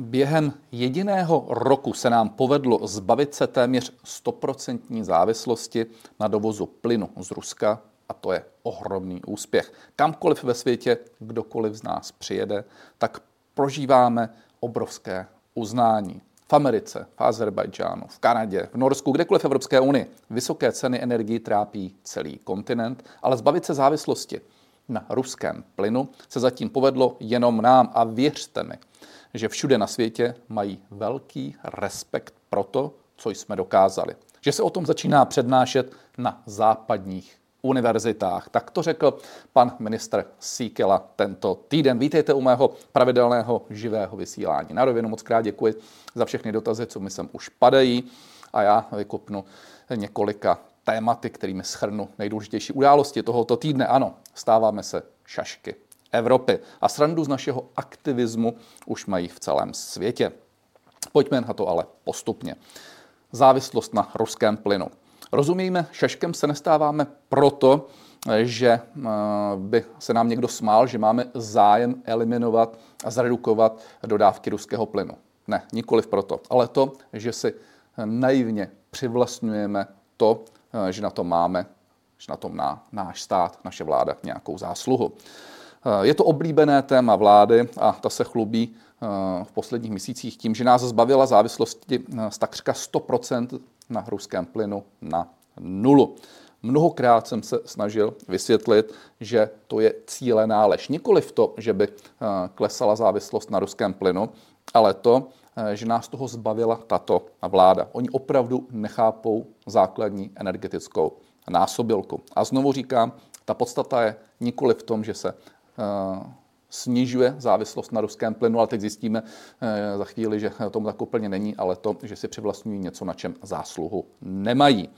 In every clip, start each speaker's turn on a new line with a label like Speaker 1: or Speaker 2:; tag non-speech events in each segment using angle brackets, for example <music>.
Speaker 1: Během jediného roku se nám povedlo zbavit se téměř 100% závislosti na dovozu plynu z Ruska a to je ohromný úspěch. Kamkoliv ve světě, kdokoliv z nás přijede, tak prožíváme obrovské uznání. V Americe, v Azerbajdžánu, v Kanadě, v Norsku, kdekoliv v Evropské unii. Vysoké ceny energii trápí celý kontinent, ale zbavit se závislosti na ruském plynu se zatím povedlo jenom nám a věřte mi, že všude na světě mají velký respekt pro to, co jsme dokázali. Že se o tom začíná přednášet na západních univerzitách. Tak to řekl pan ministr Síkela tento týden. Vítejte u mého pravidelného živého vysílání. Na rovinu moc krát děkuji za všechny dotazy, co mi sem už padají a já vykopnu několika tématy, kterými schrnu nejdůležitější události tohoto týdne. Ano, stáváme se šašky Evropy a srandu z našeho aktivismu už mají v celém světě. Pojďme na to ale postupně. Závislost na ruském plynu. Rozumíme, šaškem se nestáváme proto, že eh, by se nám někdo smál, že máme zájem eliminovat a zredukovat dodávky ruského plynu. Ne, nikoliv proto, ale to, že si naivně přivlastňujeme to, eh, že na to máme, že na tom má náš stát, naše vláda nějakou zásluhu. Eh, je to oblíbené téma vlády a ta se chlubí v posledních měsících tím, že nás zbavila závislosti z takřka 100% na ruském plynu na nulu. Mnohokrát jsem se snažil vysvětlit, že to je cílená lež. Nikoliv to, že by eh, klesala závislost na ruském plynu, ale to, eh, že nás toho zbavila tato vláda. Oni opravdu nechápou základní energetickou násobilku. A znovu říkám, ta podstata je nikoli v tom, že se eh, snižuje závislost na ruském plynu, ale teď zjistíme za chvíli, že tomu tak úplně není, ale to, že si přivlastňují něco, na čem zásluhu nemají.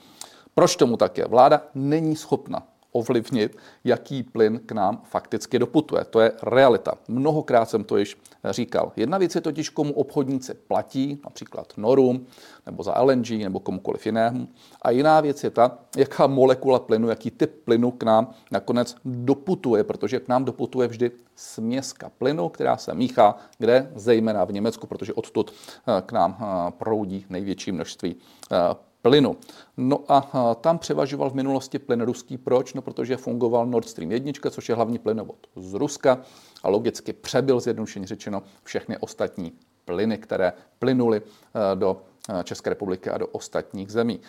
Speaker 1: Proč tomu tak je? Vláda není schopna ovlivnit, jaký plyn k nám fakticky doputuje. To je realita. Mnohokrát jsem to již říkal. Jedna věc je totiž, komu obchodníci platí, například Norum, nebo za LNG, nebo komukoliv jinému. A jiná věc je ta, jaká molekula plynu, jaký typ plynu k nám nakonec doputuje, protože k nám doputuje vždy směska plynu, která se míchá, kde zejména v Německu, protože odtud eh, k nám eh, proudí největší množství eh, plynu. No a tam převažoval v minulosti plyn ruský. Proč? No protože fungoval Nord Stream 1, což je hlavní plynovod z Ruska a logicky přebyl zjednodušeně řečeno všechny ostatní plyny, které plynuly e, do e, České republiky a do ostatních zemí.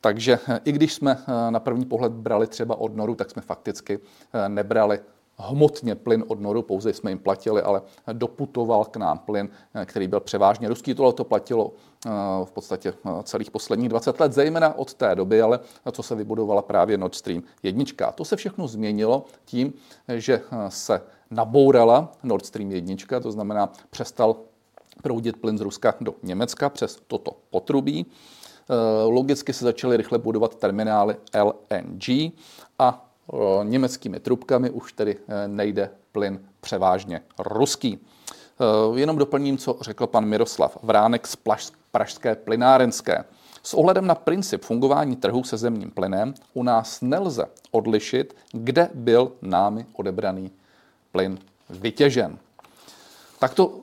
Speaker 1: Takže e, i když jsme na první pohled brali třeba od Noru, tak jsme fakticky nebrali hmotně plyn od Noru, pouze jsme jim platili, ale doputoval k nám plyn, který byl převážně ruský. Tohle to platilo eh, v podstatě eh, celých posledních 20 let, zejména od té doby, ale co se vybudovala právě Nord Stream 1. A to se všechno změnilo tím, že eh, se nabourala Nord Stream 1, to znamená přestal proudit plyn z Ruska do Německa přes toto potrubí. Logicky se začaly rychle budovat terminály LNG a německými trubkami už tedy e, nejde plyn převážně ruský. E, jenom doplním, co řekl pan Miroslav Vránek z Pražské plynárenské. S ohledem na princip fungování trhu se zemním plynem u nás nelze odlišit, kde byl námi odebraný plyn vytěžen. Tak to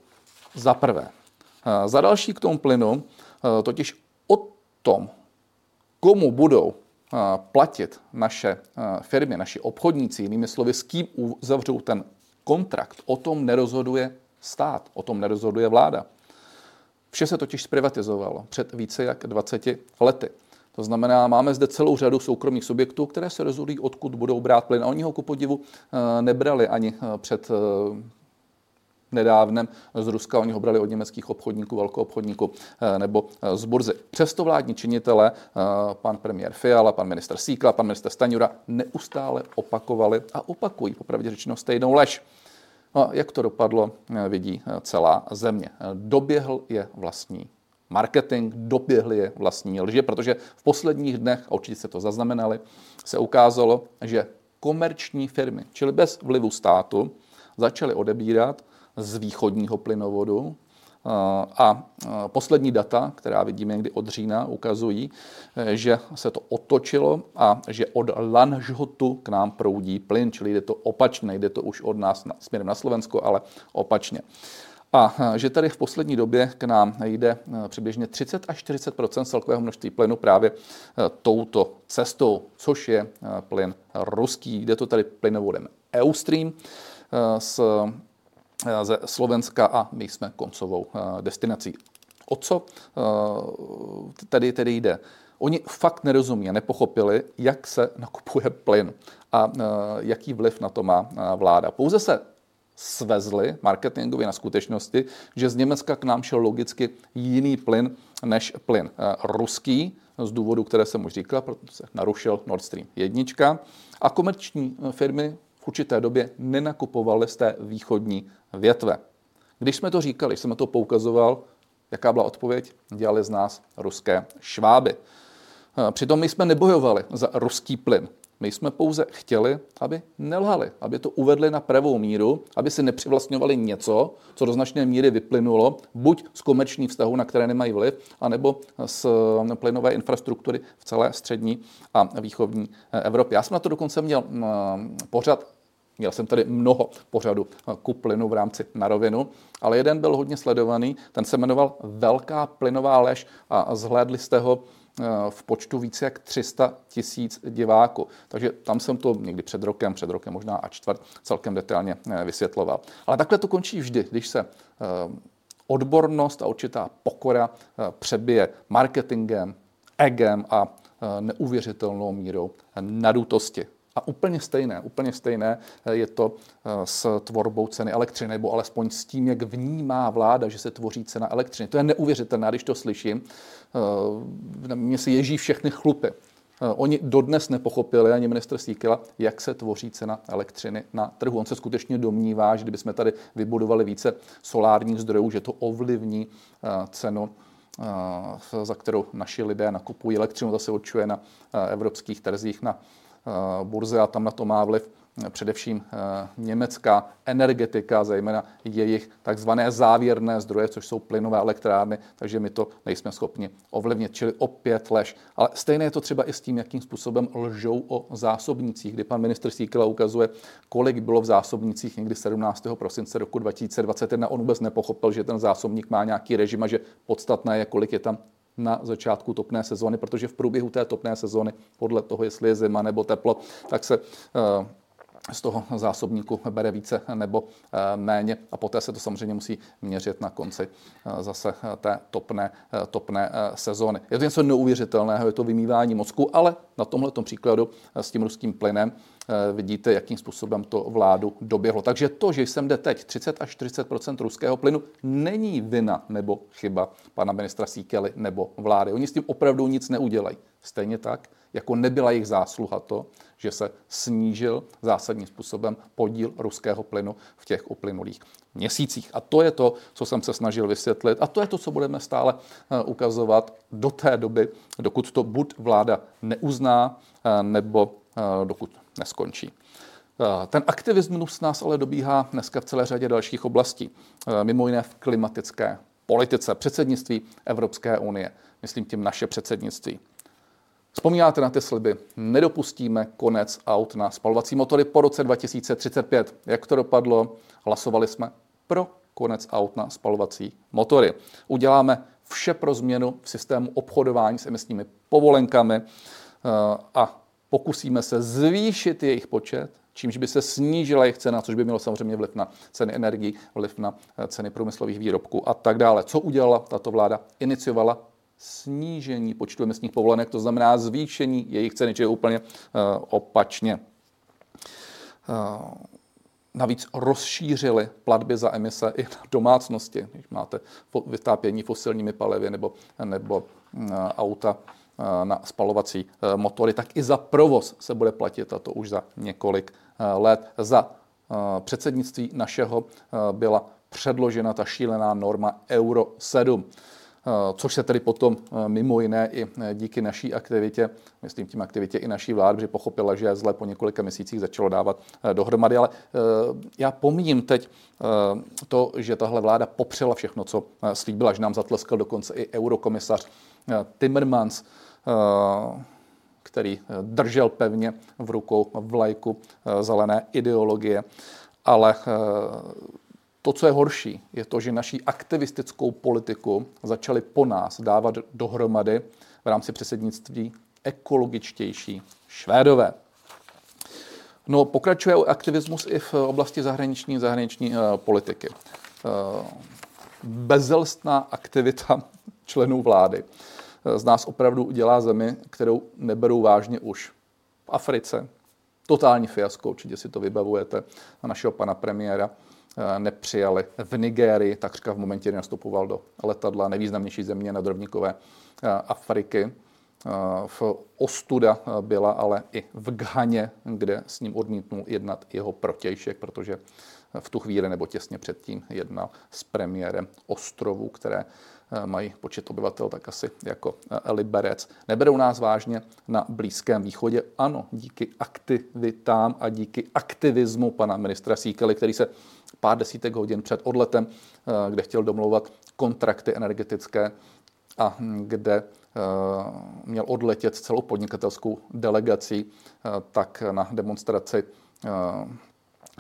Speaker 1: za prvé. E, za další k tomu plynu, totiž o tom, komu budou platit naše firmy, naši obchodníci, jinými slovy, s kým uzavřou ten kontrakt, o tom nerozhoduje stát, o tom nerozhoduje vláda. Vše se totiž zprivatizovalo před více jak 20 lety. To znamená, máme zde celou řadu soukromých subjektů, které se rozhodují, odkud budou brát plyn. A oni ho ku podivu nebrali ani před nedávnem z Ruska, oni ho brali od německých obchodníků, velkou obchodníků eh, nebo eh, z burzy. Přesto vládní činitele, eh, pan premiér Fiala, pan minister Síkla, pan minister Staňura neustále opakovali a opakují, popravdě řečeno, stejnou lež. A jak to dopadlo, vidí celá země. Doběhl je vlastní marketing, doběhl je vlastní lže, protože v posledních dnech, a určitě se to zaznamenali, se ukázalo, že komerční firmy, čili bez vlivu státu, začaly odebírat z východního plynovodu. A poslední data, která vidíme někdy od října, ukazují, e, že se to otočilo a že od Lanžhotu k nám proudí plyn, čili jde to opačně, jde to už od nás směrem na Slovensko, ale opačně. A že tady v poslední době k nám jde přibližně 30 až 40 celkového množství plynu právě touto cestou, což je plyn ruský. Jde to tady plynovodem Eustream z, ze Slovenska a my jsme koncovou destinací. O co tady tedy jde? Oni fakt nerozumí a nepochopili, jak se nakupuje plyn a jaký vliv na to má vláda. Pouze se svezli marketingově na skutečnosti, že z Německa k nám šel logicky jiný plyn než plyn ruský, z důvodu, které jsem už říkal, protože se narušil Nord Stream 1 a komerční firmy určité době nenakupovaly z té východní větve. Když jsme to říkali, jsem to poukazoval, jaká byla odpověď? Dělali z nás ruské šváby. Přitom my jsme nebojovali za ruský plyn. My jsme pouze chtěli, aby nelhali, aby to uvedli na pravou míru, aby si nepřivlastňovali něco, co do značné míry vyplynulo, buď z komerčních vztahů, na které nemají vliv, anebo z plynové infrastruktury v celé střední a východní Evropě. Já jsem na to dokonce měl pořad Měl jsem tady mnoho pořadů ku plynu v rámci na rovinu, ale jeden byl hodně sledovaný, ten se jmenoval Velká plynová lež a zhlédli jste ho Eh, v počtu více jak 300 tisíc diváků. Takže tam jsem to někdy před rokem, před rokem možná a čtvrt celkem detailně eh, vysvětloval. Ale takhle to končí vždy, když se eh, odbornost a určitá pokora přebije marketingem, egem a neuvěřitelnou mírou nadutosti. A úplně stejné, úplně stejné eh, je to eh, s tvorbou ceny elektřiny, nebo alespoň s tím, jak vnímá vláda, že se tvoří cena elektřiny. To je neuvěřitelné, když to slyším. Eh, mně se ježí všechny chlupy. Oni dodnes nepochopili, ani minister Síkela, jak se tvoří cena elektřiny na trhu. On se skutečně domnívá, že kdybychom tady vybudovali více solárních zdrojů, že to ovlivní cenu za kterou naši lidé nakupují elektřinu, to se určuje na evropských trzích na Eh, burze a tam na to má vliv eh, především eh, německá energetika, zejména jejich takzvané závěrné zdroje, což jsou plynové elektrárny, takže my to nejsme schopni ovlivnit, čili opět lež. Ale stejné je to třeba i s tím, jakým způsobem lžou o zásobnících, kdy pan ministr Síkela ukazuje, kolik bylo v zásobnících někdy 17. prosince roku 2021. On vůbec nepochopil, že ten zásobník má nějaký režim a že podstatné je, kolik je tam na začátku topné sezóny, protože v průběhu té topné sezóny, podle toho, jestli je zima nebo teplo, tak se eh, z toho zásobníku bere více nebo eh, méně a poté se to samozřejmě musí měřit na konci eh, zase té topné, topné sezóny. Je to něco neuvěřitelného, je to vymývání mozku, ale na tomhle příkladu s tím ruským plynem Eh, vidíte, jakým způsobem to vládu doběhlo. Takže to, že jsem jde teď 30 až 40 ruského plynu, není vina nebo chyba pana ministra Síkely nebo vlády. Oni s tím opravdu nic neudělají. Stejně tak, jako nebyla jejich zásluha to, že se snížil zásadním způsobem podíl ruského plynu v těch uplynulých měsících. A to je to, co jsem se snažil vysvětlit. A to je to, co budeme stále eh, ukazovat do té doby, dokud to buď vláda neuzná, eh, nebo dokud neskončí. Eh, ten aktivismus nás ale dobíhá dneska v celé řadě dalších oblastí, eh, mimo jiné v klimatické politice, předsednictví Evropské unie, myslím tím naše předsednictví. Vzpomínáte na ty sliby? Nedopustíme konec aut na spalovací motory po roce 2035. Jak to dopadlo? Hlasovali jsme pro konec aut na spalovací motory. Uděláme vše pro změnu v systému obchodování s emisními povolenkami eh, a pokusíme se zvýšit jejich počet, čímž by se snížila jejich cena, což by mělo samozřejmě vliv na ceny energií, vliv na eh, ceny průmyslových výrobků a tak dále. Co udělala tato vláda? Iniciovala snížení počtu emisních povolenek, to znamená zvýšení jejich ceny, čili úplně uh, opačně. Uh, navíc rozšířili platby za emise i na domácnosti, když máte vytápění fosilními palivy nebo, nebo uh, auta Eh, na spalovací eh, motory, tak i za provoz se bude platit, a to už za několik eh, let. Za předsednictví našeho byla předložena ta šílená norma Euro 7 což se tedy potom mimo jiné i díky naší aktivitě, myslím tím aktivitě i naší vlády, že pochopila, že zle po několika měsících začalo dávat dohromady, ale já pomíním teď to, že tahle vláda popřela všechno, co slíbila, že nám zatleskal dokonce i eurokomisař Timmermans, Eh, který eh, držel pevně v rukou vlajku eh, zelené ideologie, ale to, co je horší, je to, že naší aktivistickou politiku začali po nás dávat dohromady v rámci předsednictví ekologičtější Švédové. No, pokračuje aktivismus i v oblasti zahraniční zahraniční uh, politiky. Uh, bezelstná aktivita <laughs> členů vlády z nás opravdu dělá zemi, kterou neberou vážně už v Africe. Totální fiasko, určitě si to vybavujete, a našeho pana premiéra eh, nepřijali v Nigérii, takřka v momentě, kdy nastupoval do letadla nejvýznamnější země na drobníkové Afriky. V Ostuda byla ale i v Ghaně, kde s ním odmítnul jednat jeho protějšek, protože v tu chvíli nebo těsně předtím jednal s premiérem ostrovů, které mají počet obyvatel tak asi jako eh, Liberec. Neberou nás vážně na Blízkém východě. Ano, díky aktivitám a díky aktivismu pana ministra Síkely, který se pár desítek hodin před odletem, eh, kde chtěl domlouvat kontrakty energetické a kde měl odletět celou podnikatelskou delegací, tak na demonstraci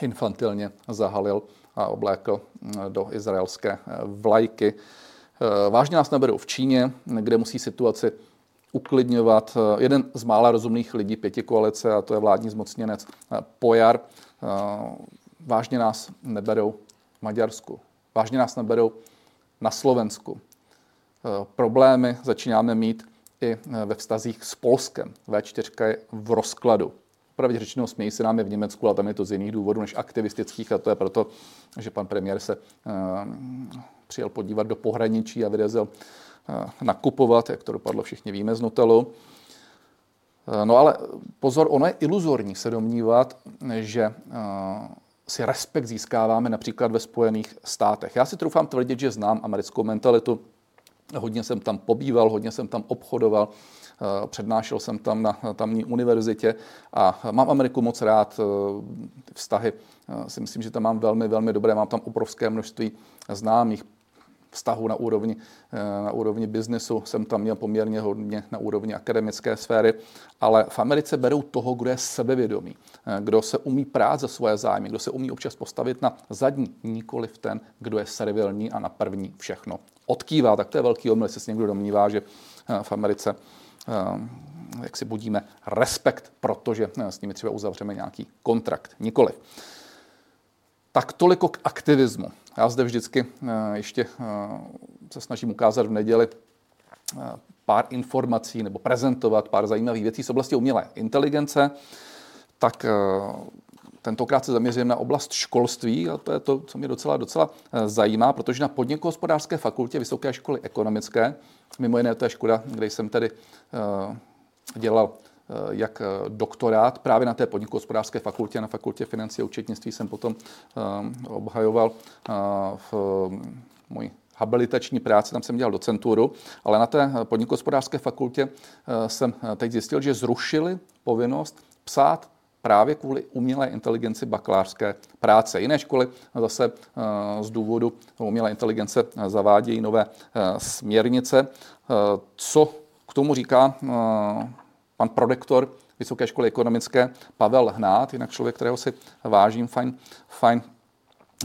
Speaker 1: infantilně zahalil a oblékl hm, do izraelské vlajky. Eh, vážně nás neberou v Číně, kde musí situaci uklidňovat eh, jeden z mála rozumných lidí pěti koalice, a to je vládní zmocněnec eh, Pojar. Vážně nás neberou v Maďarsku. Vážně nás neberou na Slovensku. Problémy začínáme mít i ve vztazích s Polskem. V4 je v rozkladu. Pravdě řečeno, smějí se nám je v Německu, ale tam je to z jiných důvodů než aktivistických a to je proto, že pan premiér se přijel podívat do pohraničí a vyrazil eh, nakupovat, jak to dopadlo, všichni víme z Nutelu. Eh, no ale pozor, ono je iluzorní se domnívat, že eh, si respekt získáváme například ve Spojených státech. Já si troufám tvrdit, že znám americkou mentalitu, hodně jsem tam pobýval, hodně jsem tam obchodoval, přednášel jsem tam na tamní univerzitě a mám Ameriku moc rád, vztahy si myslím, že tam mám velmi, velmi dobré, mám tam obrovské množství známých, vztahu na úrovni, eh, na úrovni biznesu jsem tam měl poměrně hodně na úrovni akademické sféry, ale v Americe berou toho, kdo je sebevědomý, eh, kdo se umí prát za svoje zájmy, kdo se umí občas postavit na zadní, nikoli v ten, kdo je servilní a na první všechno odkývá. Tak to je velký omyl, jestli se někdo domnívá, že eh, v Americe jak si budíme respekt, protože s nimi třeba uzavřeme nějaký kontrakt. Nikoliv. Tak toliko k aktivismu. Já zde vždycky eh, ještě eh, se snažím ukázat v neděli eh, pár informací nebo prezentovat pár zajímavých věcí z oblasti umělé inteligence. Tak tentokrát se zaměřím na oblast školství a to je to, co mě docela, docela zajímá, protože na podnikohospodářské fakultě Vysoké školy ekonomické, mimo jiné to je škoda, kde jsem tedy dělal jak eh, doktorát právě na té podnikohospodářské fakultě, na fakultě financí a účetnictví jsem potom eh, obhajoval v můj habilitační práci, tam jsem dělal docenturu, ale na té podnikohospodářské fakultě jsem teď zjistil, že zrušili povinnost psát právě kvůli umělé inteligenci bakalářské práce. Jiné školy zase z důvodu umělé inteligence zavádějí nové směrnice. Co k tomu říká pan prodektor Vysoké školy ekonomické Pavel Hnát, jinak člověk, kterého si vážím, fajn, fajn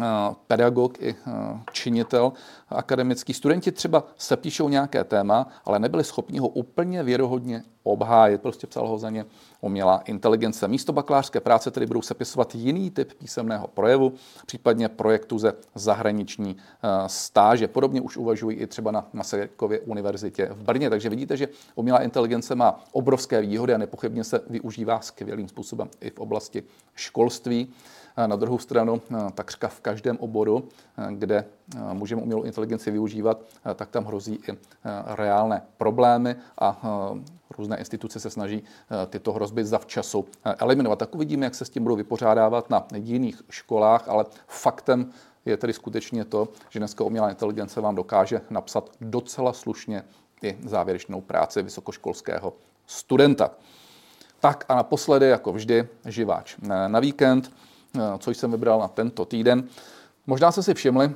Speaker 1: Eh, pedagog i eh, činitel akademický. Studenti třeba se píšou nějaké téma, ale nebyli schopni ho úplně věrohodně obhájit. Prostě psal ho za ně umělá inteligence. Místo bakalářské práce tedy budou sepisovat jiný typ písemného projevu, případně projektu ze zahraniční eh, stáže. Podobně už uvažují i třeba na Masarykově univerzitě v Brně. Takže vidíte, že umělá inteligence má obrovské výhody a nepochybně se využívá skvělým způsobem i v oblasti školství. Na druhou stranu, takřka v každém oboru, kde můžeme umělou inteligenci využívat, tak tam hrozí i reálné problémy a různé instituce se snaží tyto hrozby zavčasu eliminovat. Tak uvidíme, jak se s tím budou vypořádávat na jiných školách, ale faktem je tedy skutečně to, že dneska umělá inteligence vám dokáže napsat docela slušně i závěrečnou práci vysokoškolského studenta. Tak a naposledy, jako vždy, živáč na víkend. Co jsem vybral na tento týden. Možná jste si všimli,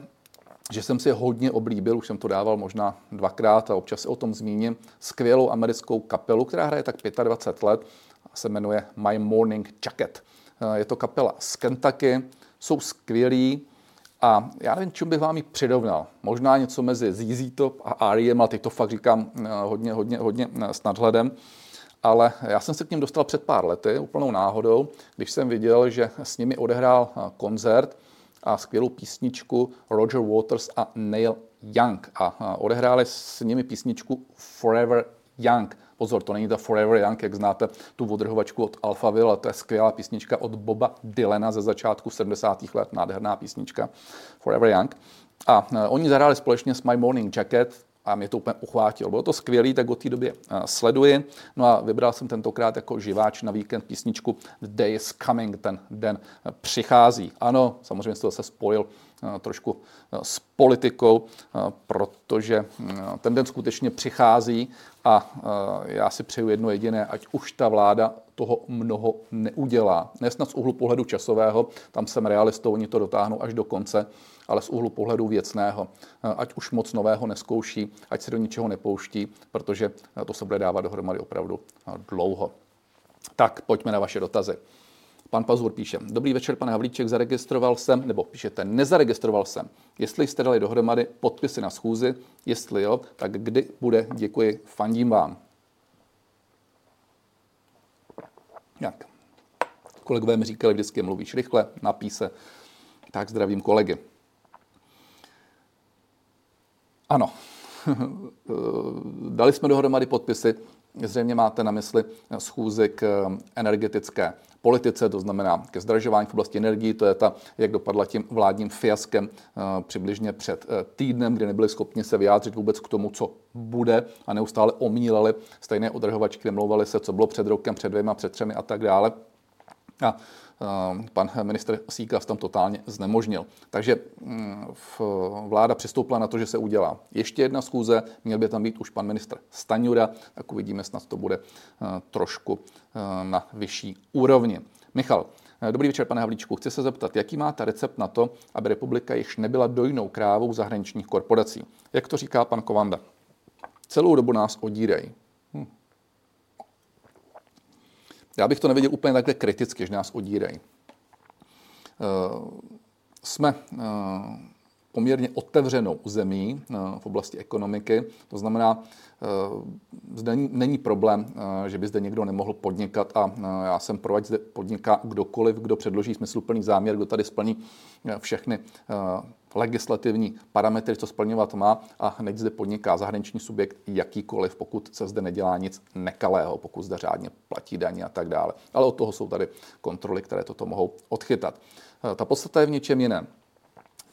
Speaker 1: že jsem si hodně oblíbil, už jsem to dával možná dvakrát a občas se o tom zmíním, skvělou americkou kapelu, která hraje tak 25 let a se jmenuje My Morning Jacket. Eh, je to kapela z Kentucky, jsou skvělí A já nevím, čím bych vám ji přirovnal. Možná něco mezi ZZ Top a R.E.M., ale teď to fakt říkám hodně, hodně, hodně s nadhledem ale já jsem se k ním dostal před pár lety, úplnou náhodou, když jsem viděl, že s nimi odehrál koncert a skvělou písničku Roger Waters a Neil Young. A odehráli s nimi písničku Forever Young. Pozor, to není ta Forever Young, jak znáte tu odrhovačku od Alphaville, ale to je skvělá písnička od Boba Dylana ze začátku 70. let, nádherná písnička Forever Young. A oni zahráli společně s My Morning Jacket, a mě to úplně uchvátilo. Bylo to skvělé, tak od té doby eh, sleduji. No a vybral jsem tentokrát jako živáč na víkend písničku The Day is Coming, ten den eh, přichází. Ano, samozřejmě jsem to zase spojil trošku s politikou, protože ten den skutečně přichází a já si přeju jedno jediné, ať už ta vláda toho mnoho neudělá. Nesnad z úhlu pohledu časového, tam jsem realistou, oni to dotáhnou až do konce, ale z úhlu pohledu věcného. Ať už moc nového neskouší, ať se do ničeho nepouští, protože to se bude dávat dohromady opravdu dlouho. Tak, pojďme na vaše dotazy. Pan Pazur píše, dobrý večer, pane Havlíček, zaregistroval jsem, nebo píšete, nezaregistroval jsem. Jestli jste dali dohromady podpisy na schůzi, jestli jo, tak kdy bude, děkuji, fandím vám. Jak? Kolegové mi říkali, vždycky mluvíš rychle, napí se, tak zdravím kolegy. Ano, <laughs> dali jsme dohromady podpisy. Zřejmě máte na mysli schůzy k energetické politice, to znamená ke zdražování v oblasti energií. To je ta, jak dopadla tím vládním fiaskem eh, přibližně před eh, týdnem, kdy nebyli schopni se vyjádřit vůbec k tomu, co bude a neustále omílali stejné odrhovačky, nemlouvali se, co bylo před rokem, před dvěma, před třemi a tak dále. A pan minister Síkas tam totálně znemožnil. Takže mm, vláda přistoupila na to, že se udělá ještě jedna schůze, měl by tam být už pan minister Staňura, tak uvidíme, snad to bude eh, trošku eh, na vyšší úrovni. Michal, eh, Dobrý večer, pane Havlíčku. Chci se zeptat, jaký máte recept na to, aby republika již nebyla dojnou krávou zahraničních korporací? Jak to říká pan Kovanda? Celou dobu nás odírají. Hm. Já bych to neviděl úplně takhle kriticky, že nás odírají. Eh, jsme eh, poměrně otevřenou zemí eh, v oblasti ekonomiky. To znamená, zde není problém, že by zde někdo nemohl podnikat a já jsem pro, ať zde podniká kdokoliv, kdo předloží smysluplný záměr, kdo tady splní všechny legislativní parametry, co splňovat má a neď zde podniká zahraniční subjekt jakýkoliv, pokud se zde nedělá nic nekalého, pokud zde řádně platí daně a tak dále. Ale od toho jsou tady kontroly, které toto mohou odchytat. Ta podstata je v něčem jiném.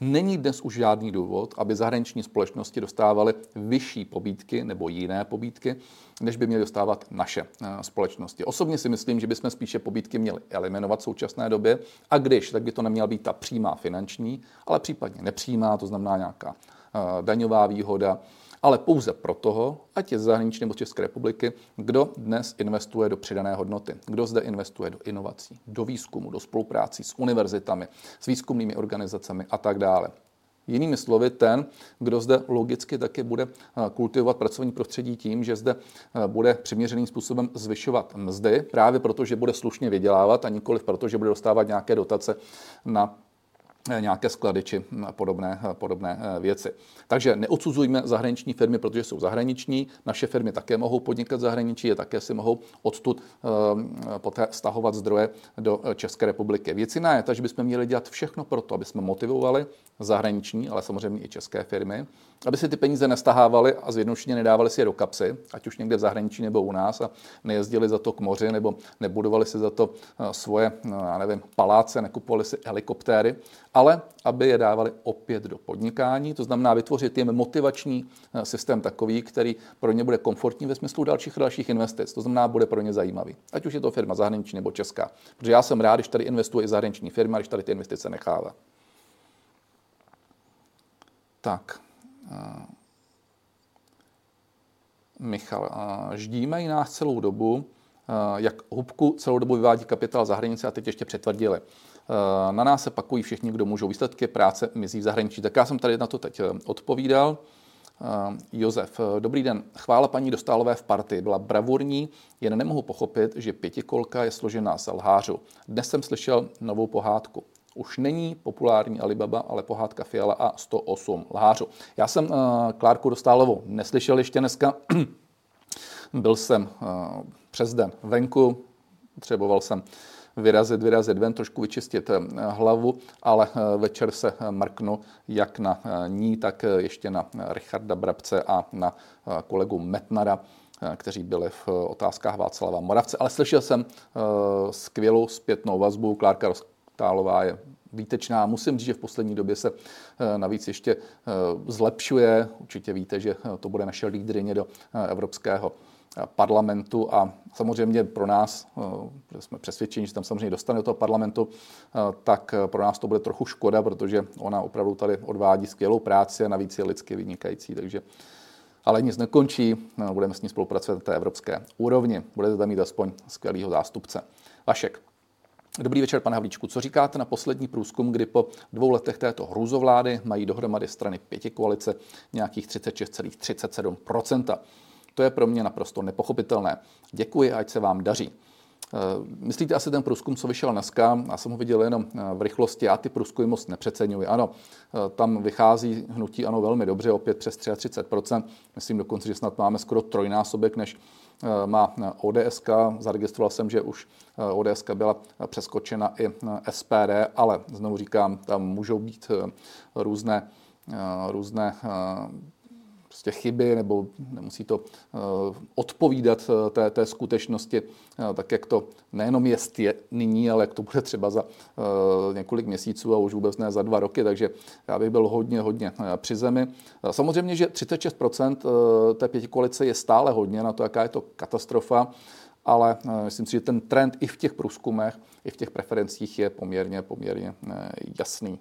Speaker 1: Není dnes už žádný důvod, aby zahraniční společnosti dostávaly vyšší pobídky nebo jiné pobídky, než by měly dostávat naše eh, společnosti. Osobně si myslím, že bychom spíše pobídky měli eliminovat v současné době a když, tak by to neměla být ta přímá finanční, ale případně nepřímá, to znamená nějaká eh, daňová výhoda, ale pouze pro toho, ať je z zahraničí nebo z České republiky, kdo dnes investuje do přidané hodnoty, kdo zde investuje do inovací, do výzkumu, do spoluprácí s univerzitami, s výzkumnými organizacemi a tak dále. Jinými slovy, ten, kdo zde logicky taky bude eh, kultivovat pracovní prostředí tím, že zde eh, bude přiměřeným způsobem zvyšovat mzdy, právě proto, že bude slušně vydělávat a nikoliv proto, že bude dostávat nějaké dotace na nějaké sklady či hm, podobné, eh, podobné eh, věci. Takže neodsuzujme zahraniční firmy, protože jsou zahraniční. Naše firmy také mohou podnikat zahraničí, je také si mohou odtud poté stahovat zdroje do České republiky. Věcina je ta, že bychom měli dělat všechno pro to, aby jsme motivovali zahraniční, ale samozřejmě i české firmy, aby si ty peníze nestahávali a zjednodušeně nedávali si je do kapsy, ať už někde v zahraničí nebo u nás a nejezdili za to k moři nebo nebudovali si za to svoje, já nevím, paláce, nekupovali si helikoptéry, ale aby je dávali opět do podnikání, to znamená vytvořit jim motivační eh, systém takový, který pro ně bude komfortní ve smyslu dalších dalších investic, to znamená, bude pro ně zajímavý. Ať už je to firma zahraniční nebo česká. Protože já jsem rád, když tady investuje i zahraniční firma, když tady ty investice nechává. Tak. Eh, Michal, eh, ždíme i nás celou dobu, jak hubku celou dobu vyvádí kapitál za hranice a teď ještě přetvrdili. Eh, na nás se pakují všichni, kdo můžou. Výsledky práce mizí v zahraničí. Tak já jsem tady na to teď eh, odpovídal. Eh, Josef, dobrý den. Chvála paní Dostálové v partii byla bravurní, jen nemohu pochopit, že pětikolka je složená z lhářů. Dnes jsem slyšel novou pohádku. Už není populární Alibaba, ale pohádka Fiala a 108 lhářů. Já jsem uh, Klárku Dostálovou neslyšel ještě dneska. <clears throat> Byl jsem uh, přes den venku, potřeboval jsem vyrazit, vyrazit ven, trošku vyčistit hlavu, ale večer se mrknu jak na ní, tak ještě na Richarda Brabce a na kolegu Metnara kteří byli v otázkách Václava Moravce. Ale slyšel jsem skvělou zpětnou vazbu. Klárka Roztálová je výtečná. Musím říct, že v poslední době se navíc ještě zlepšuje. Určitě víte, že to bude naše lídrině do Evropského parlamentu a samozřejmě pro nás, že jsme přesvědčeni, že tam samozřejmě dostane do toho parlamentu, tak pro nás to bude trochu škoda, protože ona opravdu tady odvádí skvělou práci a navíc je lidsky vynikající, takže ale nic nekončí, budeme s ní spolupracovat na té evropské úrovni. Budete tam mít aspoň skvělého zástupce. Vašek. Dobrý večer, pane Havlíčku. Co říkáte na poslední průzkum, kdy po dvou letech této hrůzovlády mají dohromady strany pěti koalice nějakých 36,37 To je pro mě naprosto nepochopitelné. Děkuji, ať se vám daří. Eh, myslíte asi ten průzkum, co vyšel dneska? Já jsem ho viděl jenom eh, v rychlosti, já ty průzkumy moc nepřeceňuji. Ano, eh, tam vychází hnutí ano velmi dobře, opět přes 33%. Myslím dokonce, že snad máme skoro trojnásobek, než má ODS. Zaregistroval jsem, že už ODS byla přeskočena i SPD, ale znovu říkám, tam můžou být různé, různé prostě chyby nebo nemusí to eh, odpovídat eh, té, té skutečnosti, eh, tak jak to nejenom jest je nyní, ale jak to bude třeba za několik měsíců a už vůbec ne za dva roky, takže já bych byl hodně, hodně při zemi. Samozřejmě, že 36% té pětikoalice je stále hodně na to, jaká je to katastrofa, ale myslím si, že ten trend i v těch průzkumech, i v těch preferencích je poměrně, poměrně jasný.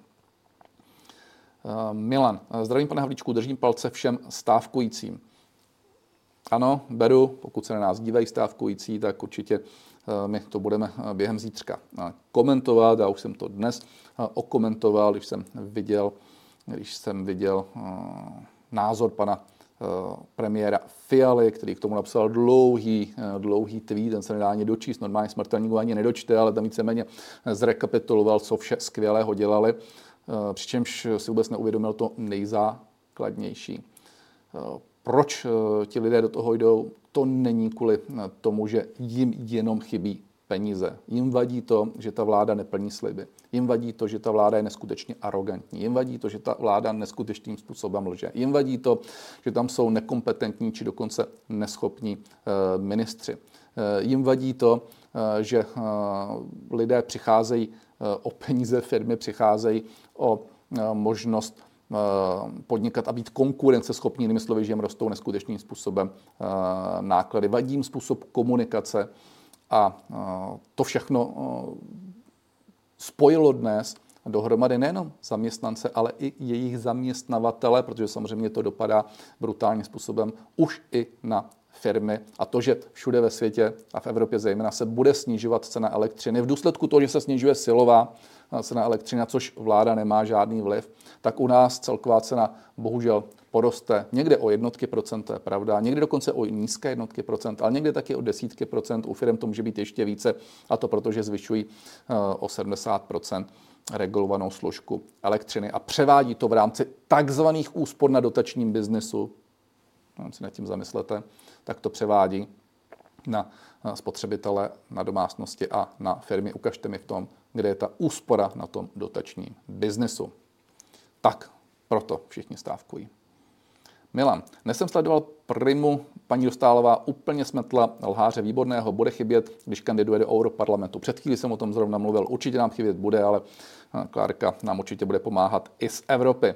Speaker 1: Eh, Milan, eh, zdravím pane Havlíčku, držím palce všem stávkujícím. Ano, beru, pokud se na nás dívají stávkující, tak určitě eh, my to budeme během zítřka komentovat. Já už jsem to dnes okomentoval, když jsem viděl, když jsem viděl názor pana premiéra Fialy, který k tomu napsal dlouhý, dlouhý tweet, ten se nedá ani dočíst, normálně smrtelník ani nedočte, ale tam víceméně zrekapituloval, co vše skvělého dělali. Eh, přičemž si vůbec neuvědomil to nejzákladnější. Eh, proč eh, ti lidé do toho jdou? To není kvůli tomu, že jim jenom chybí peníze. Jim vadí to, že ta vláda neplní sliby. Jim vadí to, že ta vláda je neskutečně arrogantní. Jim vadí to, že ta vláda neskutečným způsobem lže. Jim vadí to, že tam jsou nekompetentní či dokonce neschopní ministři. Jim vadí to, že lidé přicházejí o peníze, firmy přicházejí o e, možnost e, podnikat a být konkurenceschopní, jinými slovy, že jim rostou neskutečným způsobem náklady. Vadí jim způsob komunikace a to všechno spojilo dnes dohromady nejenom zaměstnance, ale i jejich zaměstnavatele, protože samozřejmě to dopadá brutálním způsobem už i na firmy a to, že všude ve světě a v Evropě zejména se bude snižovat cena elektřiny. V důsledku toho, že se snižuje silová cena elektřiny, což vláda nemá žádný vliv, tak u nás celková cena bohužel poroste někde o jednotky procent, to je pravda, někde dokonce o nízké jednotky procent, ale někde taky o desítky procent, u firm to může být ještě více, a to proto, že zvyšují eh, o 70% regulovanou složku elektřiny. A převádí to v rámci takzvaných úspor na dotačním biznesu, si nad tím zamyslete, tak to převádí na spotřebitele, na domácnosti a na firmy. Ukažte mi v tom, kde je ta úspora na tom dotačním biznesu. Tak, proto všichni stávkují. Milan, dnes jsem sledoval primu, paní Dostálová úplně smetla lháře výborného, bude chybět, když kandiduje do Europarlamentu. Před chvíli jsem o tom zrovna mluvil, určitě nám chybět bude, ale Klárka nám určitě bude pomáhat i z Evropy.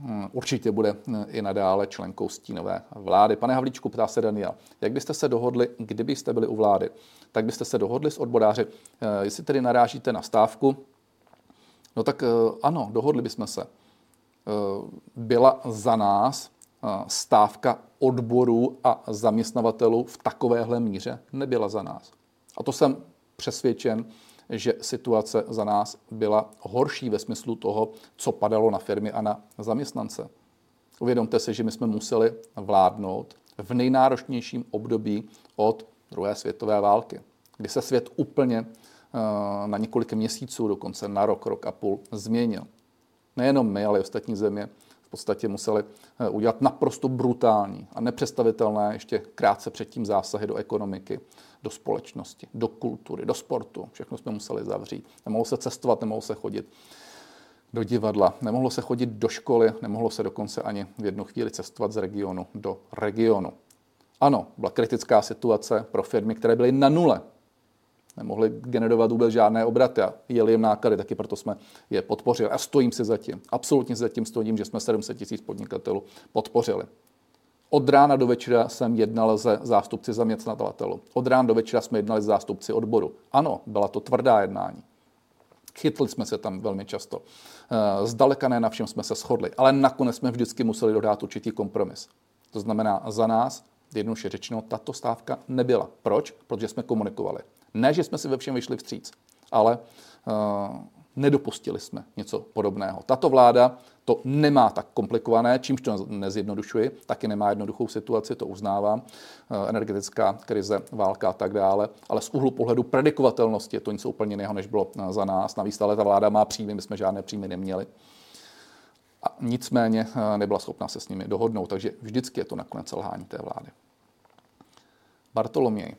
Speaker 1: Hmm, určitě bude eh, i nadále členkou stínové vlády. Pane Havlíčku, ptá se Daniel, jak byste se dohodli, kdybyste byli u vlády? Tak byste se dohodli s odboráři, eh, jestli tedy narážíte na stávku? No tak eh, ano, dohodli bychom se. Byla za nás stávka odborů a zaměstnavatelů v takovéhle míře? Nebyla za nás. A to jsem přesvědčen, že situace za nás byla horší ve smyslu toho, co padalo na firmy a na zaměstnance. Uvědomte si, že my jsme museli vládnout v nejnáročnějším období od druhé světové války, kdy se svět úplně na několik měsíců, dokonce na rok, rok a půl změnil. Nejenom my, ale i ostatní země v podstatě museli eh, udělat naprosto brutální a nepředstavitelné ještě krátce předtím zásahy do ekonomiky, do společnosti, do kultury, do sportu. Všechno jsme museli zavřít. Nemohlo se cestovat, nemohlo se chodit do divadla, nemohlo se chodit do školy, nemohlo se dokonce ani v jednu chvíli cestovat z regionu do regionu. Ano, byla kritická situace pro firmy, které byly na nule nemohli generovat vůbec žádné obraty a jeli jim náklady, taky proto jsme je podpořili. A stojím si zatím. Absolutně si zatím stojím, že jsme 700 tisíc podnikatelů podpořili. Od rána do večera jsem jednal se zástupci zaměstnavatelů. Od rána do večera jsme jednali s zástupci odboru. Ano, byla to tvrdá jednání. Chytli jsme se tam velmi často. Eh, zdaleka ne na všem jsme se shodli, ale nakonec jsme vždycky museli dodat určitý kompromis. To znamená, za nás, jednoduše řečeno, tato stávka nebyla. Proč? Protože jsme komunikovali. Ne, že jsme si ve všem vyšli vstříc, ale uh, nedopustili jsme něco podobného. Tato vláda to nemá tak komplikované, čímž to nezjednodušuji, taky nemá jednoduchou situaci, to uznávám, uh, energetická krize, válka a tak dále, ale z úhlu pohledu predikovatelnosti je to něco úplně jiného, než bylo uh, za nás. Navíc ale ta vláda má příjmy, my jsme žádné příjmy neměli. A nicméně nebyla schopná se s nimi dohodnout, takže vždycky je to nakonec selhání té vlády. Bartoloměj.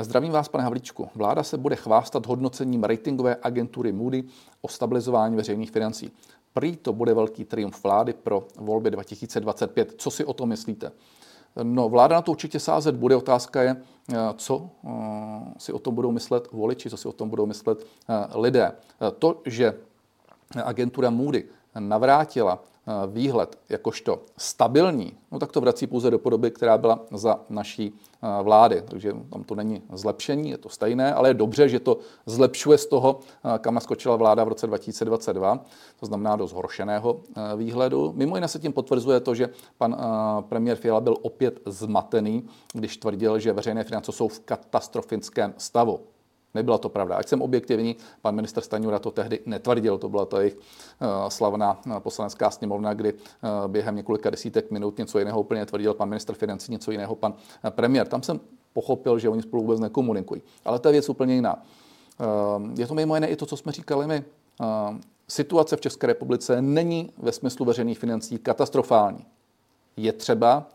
Speaker 1: Zdravím vás, pane Havlíčku. Vláda se bude chvástat hodnocením ratingové agentury Moody o stabilizování veřejných financí. Prý to bude velký triumf vlády pro volby 2025. Co si o tom myslíte? No, vláda na to určitě sázet bude. Otázka je, co eh, si o tom budou myslet voliči, co si o tom budou myslet eh, lidé. To, že agentura Moody navrátila eh, výhled jakožto stabilní, no tak to vrací pouze do podoby, která byla za naší eh, vlády. Takže tam to není zlepšení, je to stejné, ale je dobře, že to zlepšuje z toho, eh, kam naskočila vláda v roce 2022, to znamená do zhoršeného výhledu. Mimo jiné se tím potvrzuje to, že pan premiér Fiala byl opět zmatený, když tvrdil, že veřejné finance jsou v katastrofickém stavu. Nebyla to pravda. Ať jsem objektivní, pan minister Staňura to tehdy netvrdil. To byla ta jejich uh, slavná uh, poslanecká sněmovna, kdy uh, během několika desítek minut něco jiného úplně tvrdil pan minister financí, něco jiného pan premiér. Tam jsem pochopil, že oni spolu vůbec nekomunikují. Ale to je věc úplně jiná. Je to mimo jiné i to, co jsme říkali my. Situace v České republice není ve smyslu veřejných financí katastrofální. Je třeba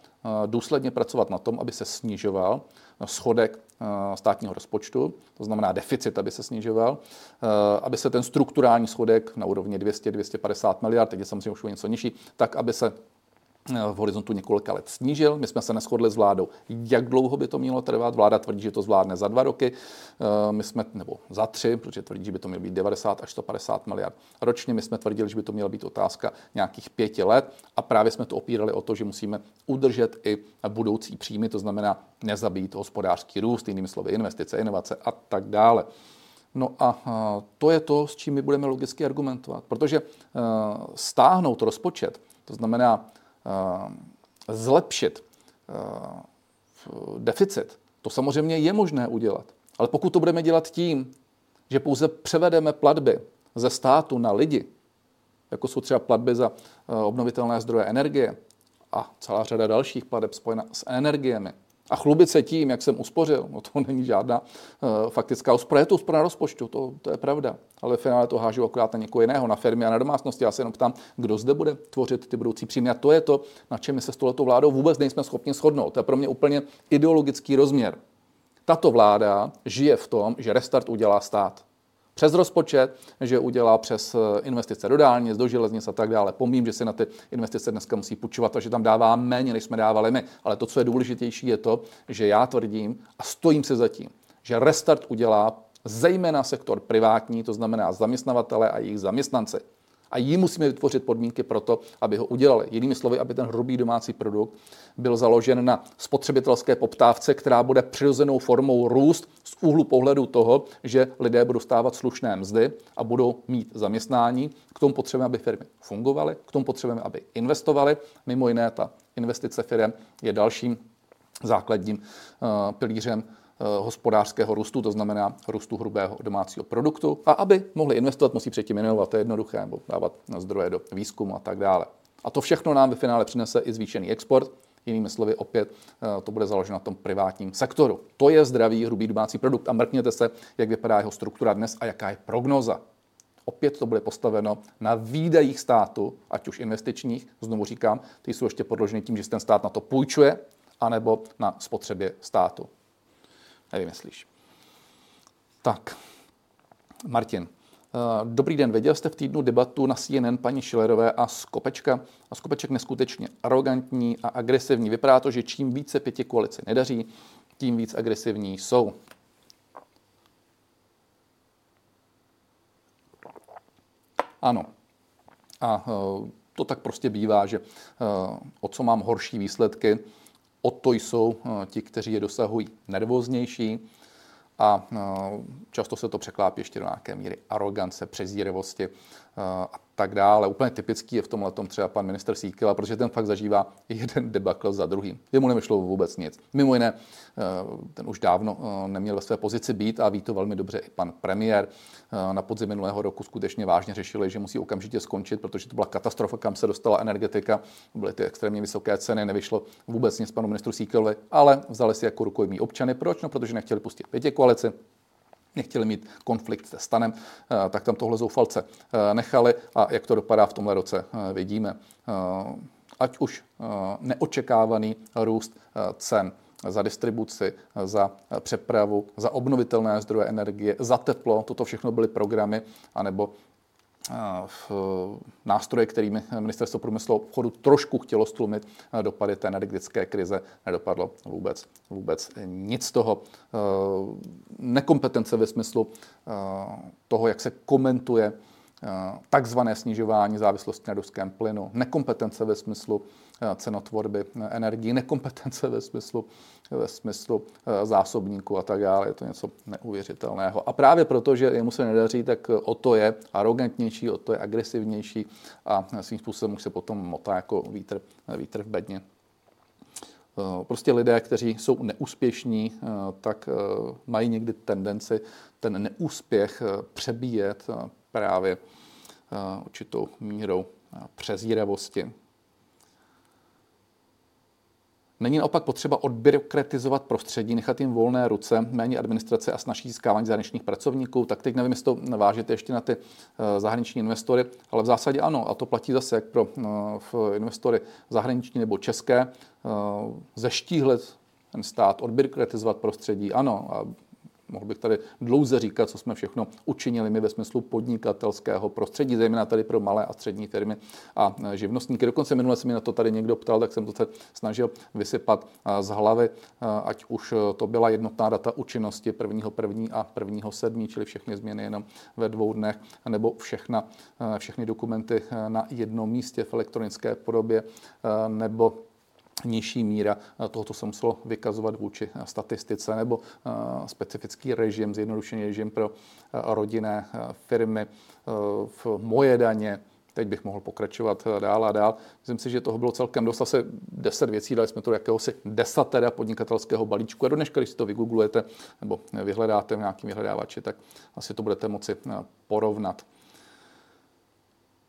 Speaker 1: důsledně pracovat na tom, aby se snižoval schodek Eh, státního rozpočtu, to znamená deficit, aby se snižoval, eh, aby se ten strukturální schodek na úrovni 200-250 miliard, teď je samozřejmě už něco nižší, tak aby se v horizontu několika let snížil. My jsme se neschodli s vládou, jak dlouho by to mělo trvat. Vláda tvrdí, že to zvládne za dva roky, eh, my jsme, nebo za tři, protože tvrdí, že by to mělo být 90 až 150 miliard ročně. My jsme tvrdili, že by to měla být otázka nějakých pěti let a právě jsme to opírali o to, že musíme udržet i budoucí příjmy, to znamená nezabít hospodářský růst, jinými slovy investice, inovace a tak dále. No a to je to, s čím my budeme logicky argumentovat, protože eh, stáhnout rozpočet, to znamená Eh, zlepšit eh, deficit, to samozřejmě je možné udělat. Ale pokud to budeme dělat tím, že pouze převedeme platby ze státu na lidi, jako jsou třeba platby za eh, obnovitelné zdroje energie a celá řada dalších plateb spojená s energiemi, a chlubit se tím, jak jsem uspořil, no to <laughs> není žádná uh, faktická úspora. Je to úspora na rozpočtu, to, to je pravda. Ale v finále to hážu akorát na někoho jiného, na firmy a na domácnosti. Já se jenom ptám, kdo zde bude tvořit ty budoucí příjmy. A to je to, na čem my se s touhletou vládou vůbec nejsme schopni shodnout. To je pro mě úplně ideologický rozměr. Tato vláda žije v tom, že restart udělá stát přes rozpočet, že udělá přes eh, investice do dálnic, do železnic a tak dále. Pomím, že si na ty investice dneska musí půjčovat, takže tam dává méně, než jsme dávali my. Ale to, co je důležitější, je to, že já tvrdím a stojím se za tím, že restart udělá zejména sektor privátní, to znamená zaměstnavatele a jejich zaměstnanci a jí musíme vytvořit podmínky pro to, aby ho udělali. Jinými slovy, aby ten hrubý domácí produkt byl založen na spotřebitelské poptávce, která bude přirozenou formou růst z úhlu pohledu toho, že lidé budou stávat slušné mzdy a budou mít zaměstnání. K tomu potřebujeme, aby firmy fungovaly, k tomu potřebujeme, aby investovaly. Mimo jiné, ta investice firm je dalším základním uh, pilířem hospodářského růstu, to znamená růstu hrubého domácího produktu. A aby mohli investovat, musí předtím inovovat, to je jednoduché, nebo dávat zdroje do výzkumu a tak dále. A to všechno nám ve finále přinese i zvýšený export, Jinými slovy, opět to bude založeno na tom privátním sektoru. To je zdravý hrubý domácí produkt a mrkněte se, jak vypadá jeho struktura dnes a jaká je prognoza. Opět to bude postaveno na výdajích státu, ať už investičních, znovu říkám, ty jsou ještě podloženy tím, že ten stát na to půjčuje, anebo na spotřebě státu. Nevymyslíš. Tak, Martin. Eh, dobrý den, věděl jste v týdnu debatu na CNN paní Šilerové a Skopečka? A Skopeček neskutečně arrogantní a agresivní. Vypadá to, že čím více pěti koalici nedaří, tím víc agresivní jsou. Ano. A eh, to tak prostě bývá, že eh, o co mám horší výsledky, o to jsou ti, kteří je dosahují nervóznější, a často se to překlápí ještě do nějaké míry arogance, přezírivosti a tak dále. Úplně typický je v tomhle tom třeba pan minister Síkela, protože ten fakt zažívá jeden debakl za druhým. Jemu nemyšlo vůbec nic. Mimo jiné, eh, ten už dávno eh, neměl ve své pozici být a ví to velmi dobře i pan premiér. Eh, na podzim minulého roku skutečně vážně řešili, že musí okamžitě skončit, protože to byla katastrofa, kam se dostala energetika. Byly ty extrémně vysoké ceny, nevyšlo vůbec nic panu ministru Síkelovi, ale vzali si jako rukojmí občany. Proč? No, protože nechtěli pustit pětě koalici, nechtěli mít konflikt se stanem, eh, tak tam tohle zoufalce eh, nechali a jak to dopadá v tomhle roce, eh, vidíme. Ať už neočekávaný růst cen za distribuci, za přepravu, za obnovitelné zdroje energie, za teplo, toto všechno byly programy, anebo nástroje, kterými ministerstvo průmyslu obchodu trošku chtělo stlumit dopady té energetické krize, nedopadlo vůbec, vůbec nic z toho. Nekompetence ve smyslu toho, jak se komentuje takzvané snižování závislosti na ruském plynu, nekompetence ve smyslu cenotvorby energii, nekompetence ve smyslu, ve smyslu eh, zásobníku a tak dále. Je to něco neuvěřitelného. A právě proto, že jemu se nedaří, tak o to je arrogantnější, o to je agresivnější a svým způsobem už se potom motá jako vítr, vítr v bedně. Eh, prostě lidé, kteří jsou neúspěšní, tak mají někdy tendenci ten neúspěch přebíjet právě určitou mírou přezíravosti, Není naopak potřeba odbyrokratizovat prostředí, nechat jim volné ruce, méně administrace a snažší získávání zahraničních pracovníků. Tak teď nevím, jestli to vážete ještě na ty eh, zahraniční investory, ale v zásadě ano. A to platí zase jak pro eh, investory zahraniční nebo české. Eh, zeštíhlet ten stát, odbyrokratizovat prostředí, ano. A Mohl bych tady dlouze říkat, co jsme všechno učinili my ve smyslu podnikatelského prostředí, zejména tady pro malé a střední firmy a e, živnostníky. Dokonce minule se mi na to tady někdo ptal, tak jsem to se snažil vysypat e, z hlavy, e, ať už to byla jednotná data účinnosti prvního první a prvního sedmí, čili všechny změny jenom ve dvou dnech, nebo všechna, všechny dokumenty na jednom místě v elektronické podobě, nebo nižší míra toho, co se muselo vykazovat vůči statistice, nebo eh, specifický režim, zjednodušený režim pro eh, rodinné eh, firmy, v moje daně, Teď bych mohl pokračovat dál a dál. Myslím si, že toho bylo celkem dost, asi 10 věcí, dali jsme to jakéhosi desatera podnikatelského balíčku. A do dneška, když si to vygooglujete nebo vyhledáte v nějakém vyhledávači, tak asi to budete moci porovnat.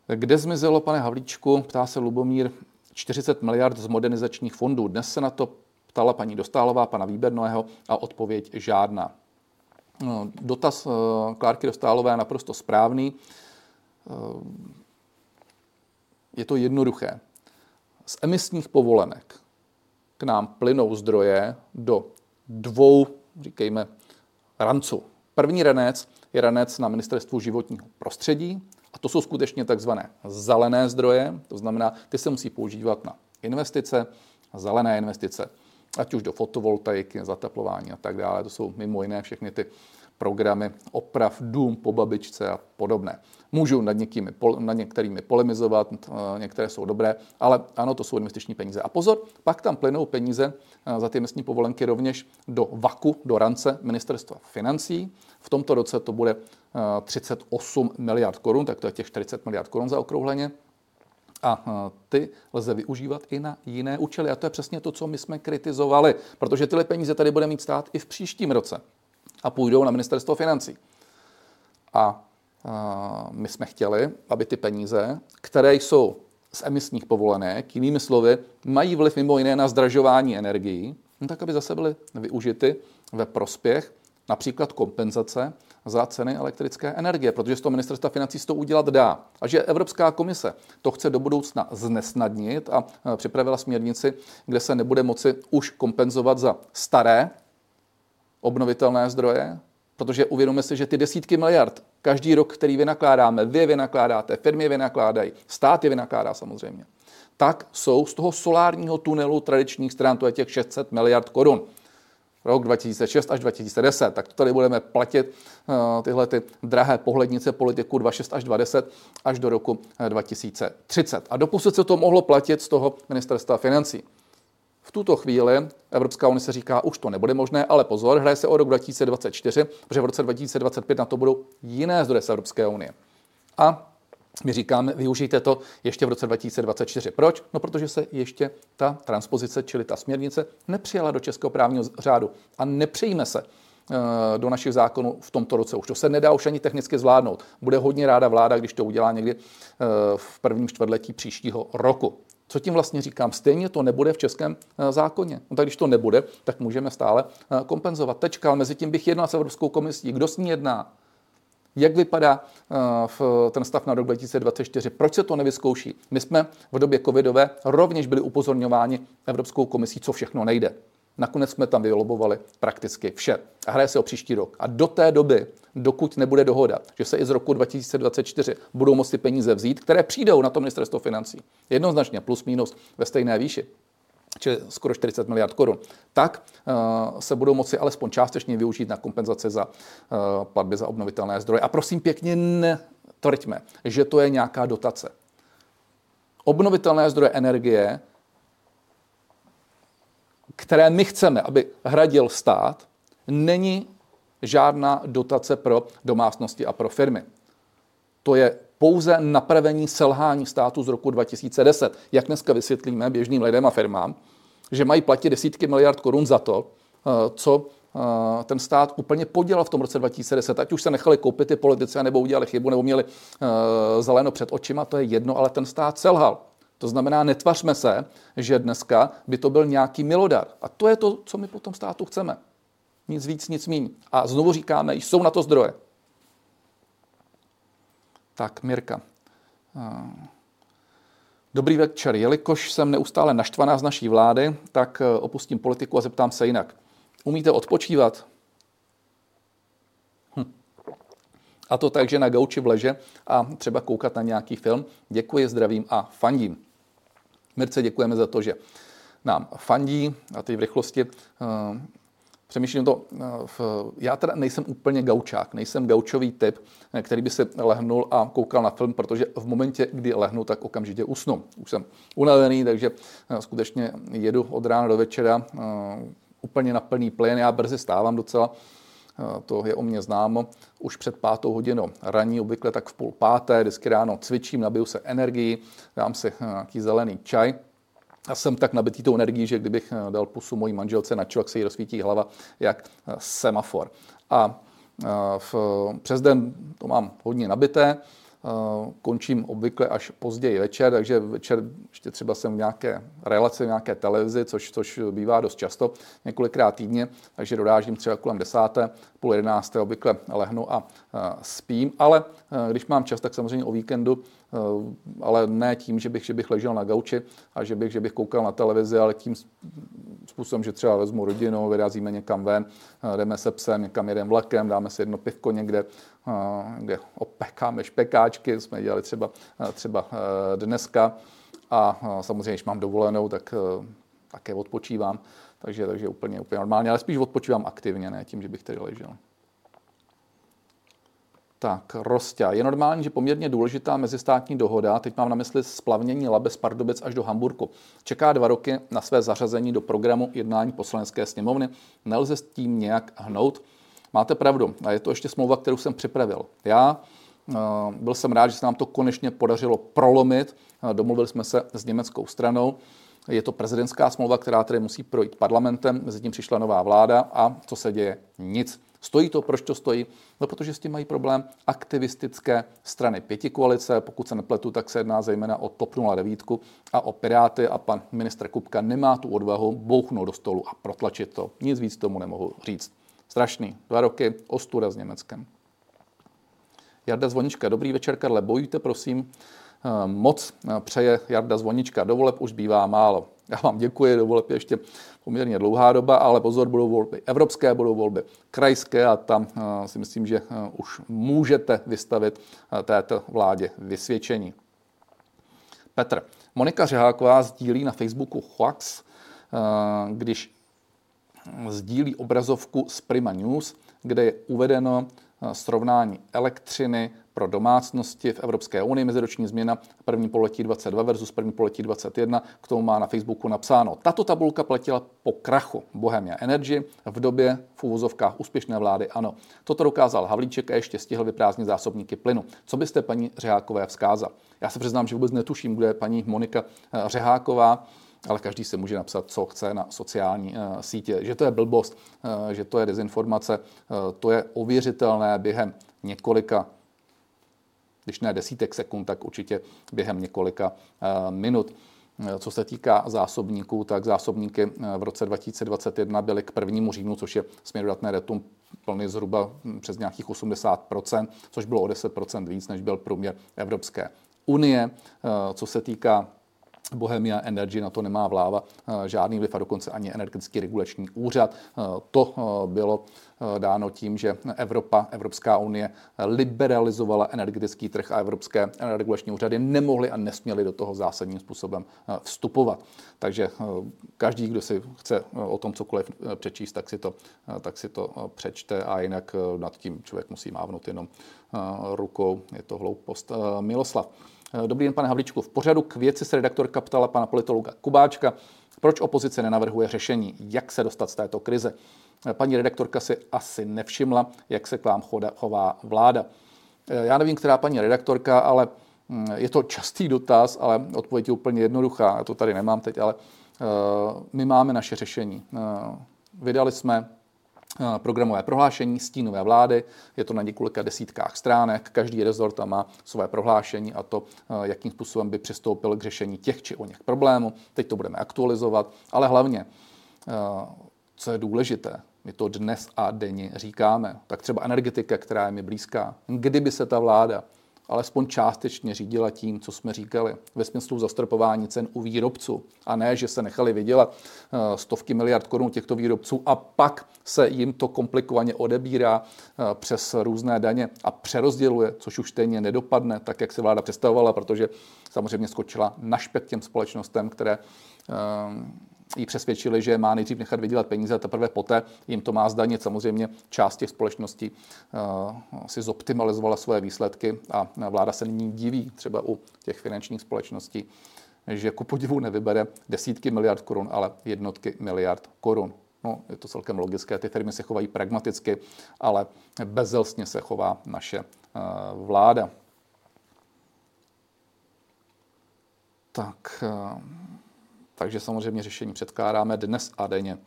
Speaker 1: Kde zmizelo, pane Havlíčku, ptá se Lubomír, 40 miliard z modernizačních fondů. Dnes se na to ptala paní Dostálová, pana Výberného a odpověď žádná. No, dotaz eh, Klárky Dostálové je naprosto správný. Eh, je to jednoduché. Z emisních povolenek k nám plynou zdroje do dvou, říkejme, ranců. První ranec je ranec na ministerstvu životního prostředí, a to jsou skutečně takzvané zelené zdroje, to znamená, ty se musí používat na investice, zelené investice, ať už do fotovoltaiky, zateplování a tak dále. To jsou mimo jiné všechny ty programy oprav dům po babičce a podobné. Můžu nad, někými, nad některými polemizovat, eh, některé jsou dobré, ale ano, to jsou investiční peníze. A pozor, pak tam plynou peníze eh, za ty investiční povolenky rovněž do VAKu, do rance ministerstva financí. V tomto roce to bude 38 eh, miliard korun, tak to je těch 40 miliard korun za okrouhleně. A ty lze využívat i na jiné účely. A to je přesně to, co my jsme kritizovali, protože tyhle peníze tady bude mít stát i v příštím roce a půjdou na ministerstvo financí. A my jsme chtěli, aby ty peníze, které jsou z emisních povolenek, jinými slovy, mají vliv mimo jiné na zdražování energií, no tak aby zase byly využity ve prospěch například kompenzace za ceny elektrické energie, protože z toho ministerstva financí to udělat dá. A že Evropská komise to chce do budoucna znesnadnit a připravila směrnici, kde se nebude moci už kompenzovat za staré obnovitelné zdroje, protože uvědomíme si, že ty desítky miliard každý rok, který vynakládáme, vy vynakládáte, firmy vynakládají, stát je vynakládá samozřejmě, tak jsou z toho solárního tunelu tradičních stran, to je těch 600 miliard korun rok 2006 až 2010, tak to tady budeme platit uh, tyhle ty drahé pohlednice politiku 26 až 20 až do roku 2030. Eh, A doposud se to mohlo platit z toho ministerstva financí. V tuto chvíli Evropská unie se říká, už to nebude možné, ale pozor, hraje se o rok 2024, protože v roce 2025 na to budou jiné zdroje z Evropské unie. A my říkáme, využijte to ještě v roce 2024. Proč? No, protože se ještě ta transpozice, čili ta směrnice, nepřijala do českého právního řádu a nepřijme se eh, do našich zákonů v tomto roce. Už to se nedá už ani technicky zvládnout. Bude hodně ráda vláda, když to udělá někdy eh, v prvním čtvrtletí příštího roku. Co tím vlastně říkám? Stejně to nebude v českém eh, zákoně. No tak když to nebude, tak můžeme stále kompenzovat. Tečka, ale mezi tím bych jednal s Evropskou komisí. Kdo s ní jedná? Jak vypadá uh, ten stav na rok 2024? Proč se to nevyzkouší? My jsme v době covidové rovněž byli upozorňováni Evropskou komisí, co všechno nejde. Nakonec jsme tam vylobovali prakticky vše. A hraje se o příští rok. A do té doby, dokud nebude dohoda, že se i z roku 2024 budou moci peníze vzít, které přijdou na to ministerstvo financí, jednoznačně plus minus ve stejné výši, čili skoro 40 miliard korun, tak uh, se budou moci alespoň částečně využít na kompenzace za uh, platby za obnovitelné zdroje. A prosím pěkně, netvrďme, že to je nějaká dotace. Obnovitelné zdroje energie, které my chceme, aby hradil stát, není žádná dotace pro domácnosti a pro firmy. To je pouze napravení selhání státu z roku 2010. Jak dneska vysvětlíme běžným lidem a firmám, že mají platit desítky miliard korun za to, eh, co eh, ten stát úplně podělal v tom roce 2010. Ať už se nechali koupit ty politici, nebo udělali chybu, nebo měli eh, zeleno před očima, to je jedno, ale ten stát selhal. To znamená, netvařme se, že dneska by to byl nějaký milodar. A to je to, co my po tom státu chceme. Nic víc, nic míň. A znovu říkáme, jsou na to zdroje. Tak, Mirka. Dobrý večer. Jelikož jsem neustále naštvaná z naší vlády, tak eh, opustím politiku a zeptám se jinak. Umíte odpočívat? Hm. A to tak, že na gauči v leže a třeba koukat na nějaký film. Děkuji, zdravím a fandím. Mirce, děkujeme za to, že nám fandí a teď v rychlosti eh, Přemýšlím to, eh, já teda nejsem úplně gaučák, nejsem gaučový typ, eh, který by se lehnul a koukal na film, protože v momentě, kdy lehnu, tak okamžitě usnu. Už jsem unavený, takže eh, skutečně jedu od rána do večera úplně na plný plyn. Já brzy stávám docela, to je o mě známo, už před pátou hodinou raní, obvykle tak v půl páté, vždycky ráno cvičím, nabiju se energii, dám si nějaký zelený čaj, a jsem tak nabitý tou energií, že kdybych eh, dal pusu mojí manželce na čovek, se jí rozsvítí hlava jak eh, semafor. A eh, v, přes den to mám hodně nabité, končím obvykle až později večer, takže večer ještě třeba jsem v nějaké relaci, v nějaké televizi, což, což bývá dost často, několikrát týdně, takže dorážím třeba kolem desáté, půl jedenácté obvykle lehnu a spím, ale když mám čas, tak samozřejmě o víkendu ale ne tím, že bych, že bych ležel na gauči a že bych, že bych koukal na televizi, ale tím způsobem, že třeba vezmu rodinu, vyrazíme někam ven, eh, jdeme se psem, někam jedem vlakem, dáme si jedno pivko někde, eh, kde opekáme špekáčky, jsme dělali třeba, třeba dneska a samozřejmě, když mám dovolenou, tak také odpočívám, takže, takže úplně, úplně normálně, ale spíš odpočívám aktivně, ne tím, že bych tady ležel. Tak, Rostě. Je normální, že poměrně důležitá mezistátní dohoda, teď mám na mysli splavnění Labe z Pardubic až do Hamburku, čeká dva roky na své zařazení do programu jednání poslanecké sněmovny. Nelze s tím nějak hnout. Máte pravdu. A je to ještě smlouva, kterou jsem připravil. Já uh, byl jsem rád, že se nám to konečně podařilo prolomit. Uh, domluvili jsme se s německou stranou. Je to prezidentská smlouva, která tedy musí projít parlamentem, mezi tím přišla nová vláda a co se děje? Nic Stojí to, proč to stojí? No, protože s tím mají problém aktivistické strany pěti koalice. Pokud se nepletu, tak se jedná zejména o TOP 09 a o Piráty a pan ministr Kupka nemá tu odvahu bouchnout do stolu a protlačit to. Nic víc tomu nemohu říct. Strašný. Dva roky ostuda s Německem. Jarda Zvonička. Dobrý večer, Karle. Bojujte, prosím, eh, moc přeje Jarda Zvonička. Dovoleb už bývá málo. Já vám děkuji, dovoleb ještě poměrně dlouhá doba, ale pozor, budou volby evropské, budou volby krajské a tam uh, si myslím, že uh, už můžete vystavit uh, této vládě vysvědčení. Petr. Monika Řeháková sdílí na Facebooku Hoax, když sdílí obrazovku z Prima News, kde je uvedeno srovnání elektřiny pro domácnosti v Evropské unii, meziroční změna první poletí 22 versus první poletí 21, k tomu má na Facebooku napsáno. Tato tabulka platila po krachu Bohemia Energy v době v úvozovkách úspěšné vlády ano. Toto dokázal Havlíček a ještě stihl vyprázdnit zásobníky plynu. Co byste paní Řehákové vzkázal? Já se přiznám, že vůbec netuším, kde je paní Monika eh, Řeháková ale každý si může napsat, co chce na sociální uh, sítě. Že to je blbost, uh, že to je dezinformace, to je ověřitelné během několika když ne desítek sekund, tak určitě během několika eh, minut. Eh, co se týká zásobníků, tak zásobníky eh, v roce 2021 byly k prvnímu říjnu, což je směrodatné datum plný zhruba hm, přes nějakých 80%, což bylo o 10% víc, než byl průměr Evropské unie. Co se týká Bohemia Energy na to nemá vláva eh, žádný vliv a dokonce ani energetický regulační úřad. Eh, to eh, bylo dáno tím, že Evropa, Evropská unie liberalizovala energetický trh a evropské regulační úřady nemohly a nesměly do toho zásadním způsobem vstupovat. Takže každý, kdo si chce o tom cokoliv přečíst, tak si to, tak si to přečte a jinak nad tím člověk musí mávnout jenom rukou. Je to hloupost. Miloslav. Eh, dobrý den, pane Havličku. V pořadu k věci se redaktorka ptala pana politologa Kubáčka, proč opozice nenavrhuje řešení, jak se dostat z této krize. Eh, paní redaktorka si asi nevšimla, jak se k vám chová vláda. Eh, já nevím, která paní redaktorka, ale hm, je to častý dotaz, ale odpověď je úplně jednoduchá. Já to tady nemám teď, ale my máme naše řešení. Vydali jsme programové prohlášení stínové vlády. Je to na několika desítkách stránek. Každý rezort tam má své prohlášení a to, eh, jakým způsobem by přistoupil k řešení těch či o něch problémů. Teď to budeme aktualizovat, ale hlavně, eh, co je důležité, my to dnes a denně říkáme, tak třeba energetika, která je mi blízká. Kdyby se ta vláda alespoň částečně řídila tím, co jsme říkali, ve smyslu zastropování cen u výrobců. A ne, že se nechali vydělat eh, stovky miliard korun těchto výrobců a pak se jim to komplikovaně odebírá eh, přes různé daně a přerozděluje, což už stejně nedopadne, tak jak se vláda představovala, protože samozřejmě skočila na špek těm společnostem, které eh, ji přesvědčili, že má nejdřív nechat vydělat peníze a teprve poté jim to má zdanit. Samozřejmě část těch společností uh, si zoptimalizovala své výsledky a vláda se nyní diví třeba u těch finančních společností, že ku podivu nevybere desítky miliard korun, ale jednotky miliard korun. No, je to celkem logické, ty firmy se chovají pragmaticky, ale bezelstně se chová naše uh, vláda. Tak, uh, takže samozřejmě řešení předkládáme dnes a denně.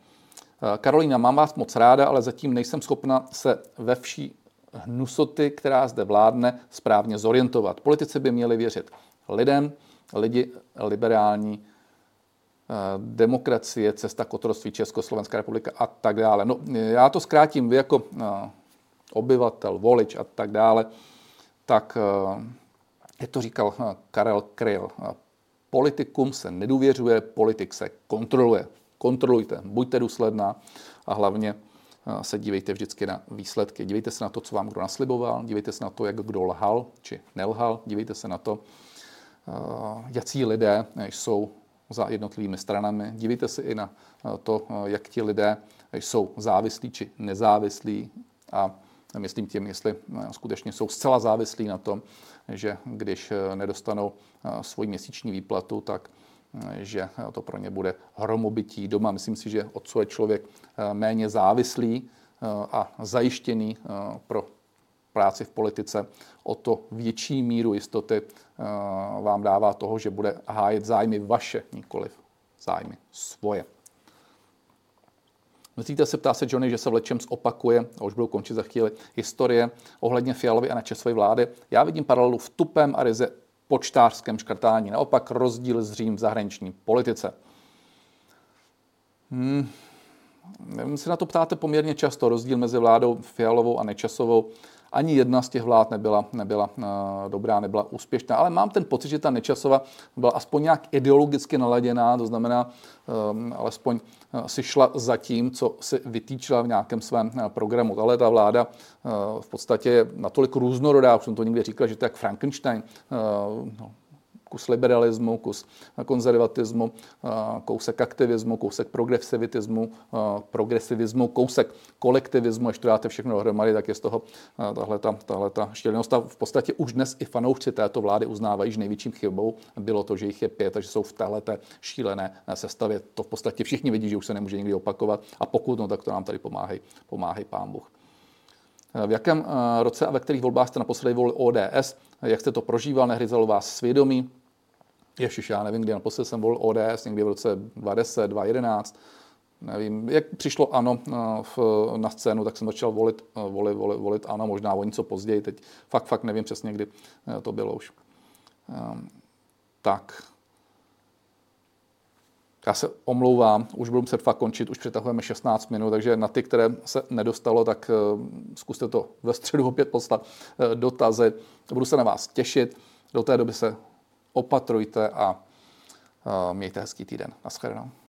Speaker 1: Eh, Karolína, mám vás moc ráda, ale zatím nejsem schopna se ve vší hnusoty, která zde vládne, správně zorientovat. Politici by měli věřit lidem, lidi liberální, eh, demokracie, cesta k otroství Československá republika a tak dále. No, já to zkrátím, vy jako eh, obyvatel, volič a tak dále, tak jak to říkal Karel Kryl, Politikum se nedůvěřuje, politik se kontroluje. Kontrolujte, buďte důsledná a hlavně eh, se dívejte vždycky na výsledky. Dívejte se na to, co vám kdo nasliboval, dívejte se na to, jak kdo lhal či nelhal, dívejte se na to, eh, jaký lidé jsou za jednotlivými stranami. Dívejte se i na eh, to, jak ti lidé jsou závislí či nezávislí a myslím tím, jestli skutečně jsou zcela závislí na tom, že když eh, nedostanou eh, svoji měsíční výplatu, tak eh, že to pro ně bude hromobytí doma. Myslím si, že od co je člověk méně závislý a zajištěný pro práci v politice, o to větší míru jistoty vám dává toho, že bude hájet zájmy vaše, nikoliv zájmy svoje. Myslíte si, ptá se Johnny, že se v lečem opakuje, a už budou končit za chvíli, historie ohledně Fialovy a Nečesové vlády? Já vidím paralelu v tupém a ryze počtářském škrtání. Naopak rozdíl zřím v zahraniční politice. Hmm. Vy se na to ptáte poměrně často, rozdíl mezi vládou Fialovou a Nečasovou ani jedna z těch vlád nebyla, nebyla uh, dobrá, nebyla úspěšná. Ale mám ten pocit, že ta Nečasova byla aspoň nějak ideologicky naladěná, to znamená, um, alespoň uh, si šla za tím, co si vytýčila v nějakém svém programu. Ale ta vláda v podstatě je natolik různorodá, už jsem to někdy říkal, že to je jak Frankenstein, no, kus liberalismu, kus konzervatismu, kousek aktivismu, kousek progresivitismu, progresivismu, kousek kolektivismu, až to dáte všechno dohromady, tak je z toho tahle ta štělenost. v podstatě už dnes i fanoušci této vlády uznávají, že největším chybou bylo to, že jich je pět a že jsou v této šílené sestavě. To v podstatě všichni vidí, že už se nemůže nikdy opakovat a pokud no, tak to nám tady pomáhají, pomáhají pán Bůh. V jakém roce a ve kterých volbách jste naposledy volili ODS? Jak jste to prožíval? Nehryzalo vás svědomí? Ježiš, já nevím, kdy naposled jsem volil ODS, někdy v roce 2010, 2011, nevím, jak přišlo ano eh, v, na scénu, tak jsem začal volit, eh, volit, volit, volit ano, možná o něco později, teď fakt, fakt nevím přesně, kdy eh, to bylo už. Um, tak. Já se omlouvám, už budu muset fakt končit, už přetahujeme 16 minut, takže na ty, které se nedostalo, tak zkuste to ve středu opět poslat dotazy. Budu se na vás těšit. Do té doby se opatrujte a mějte hezký týden. Naschledanou.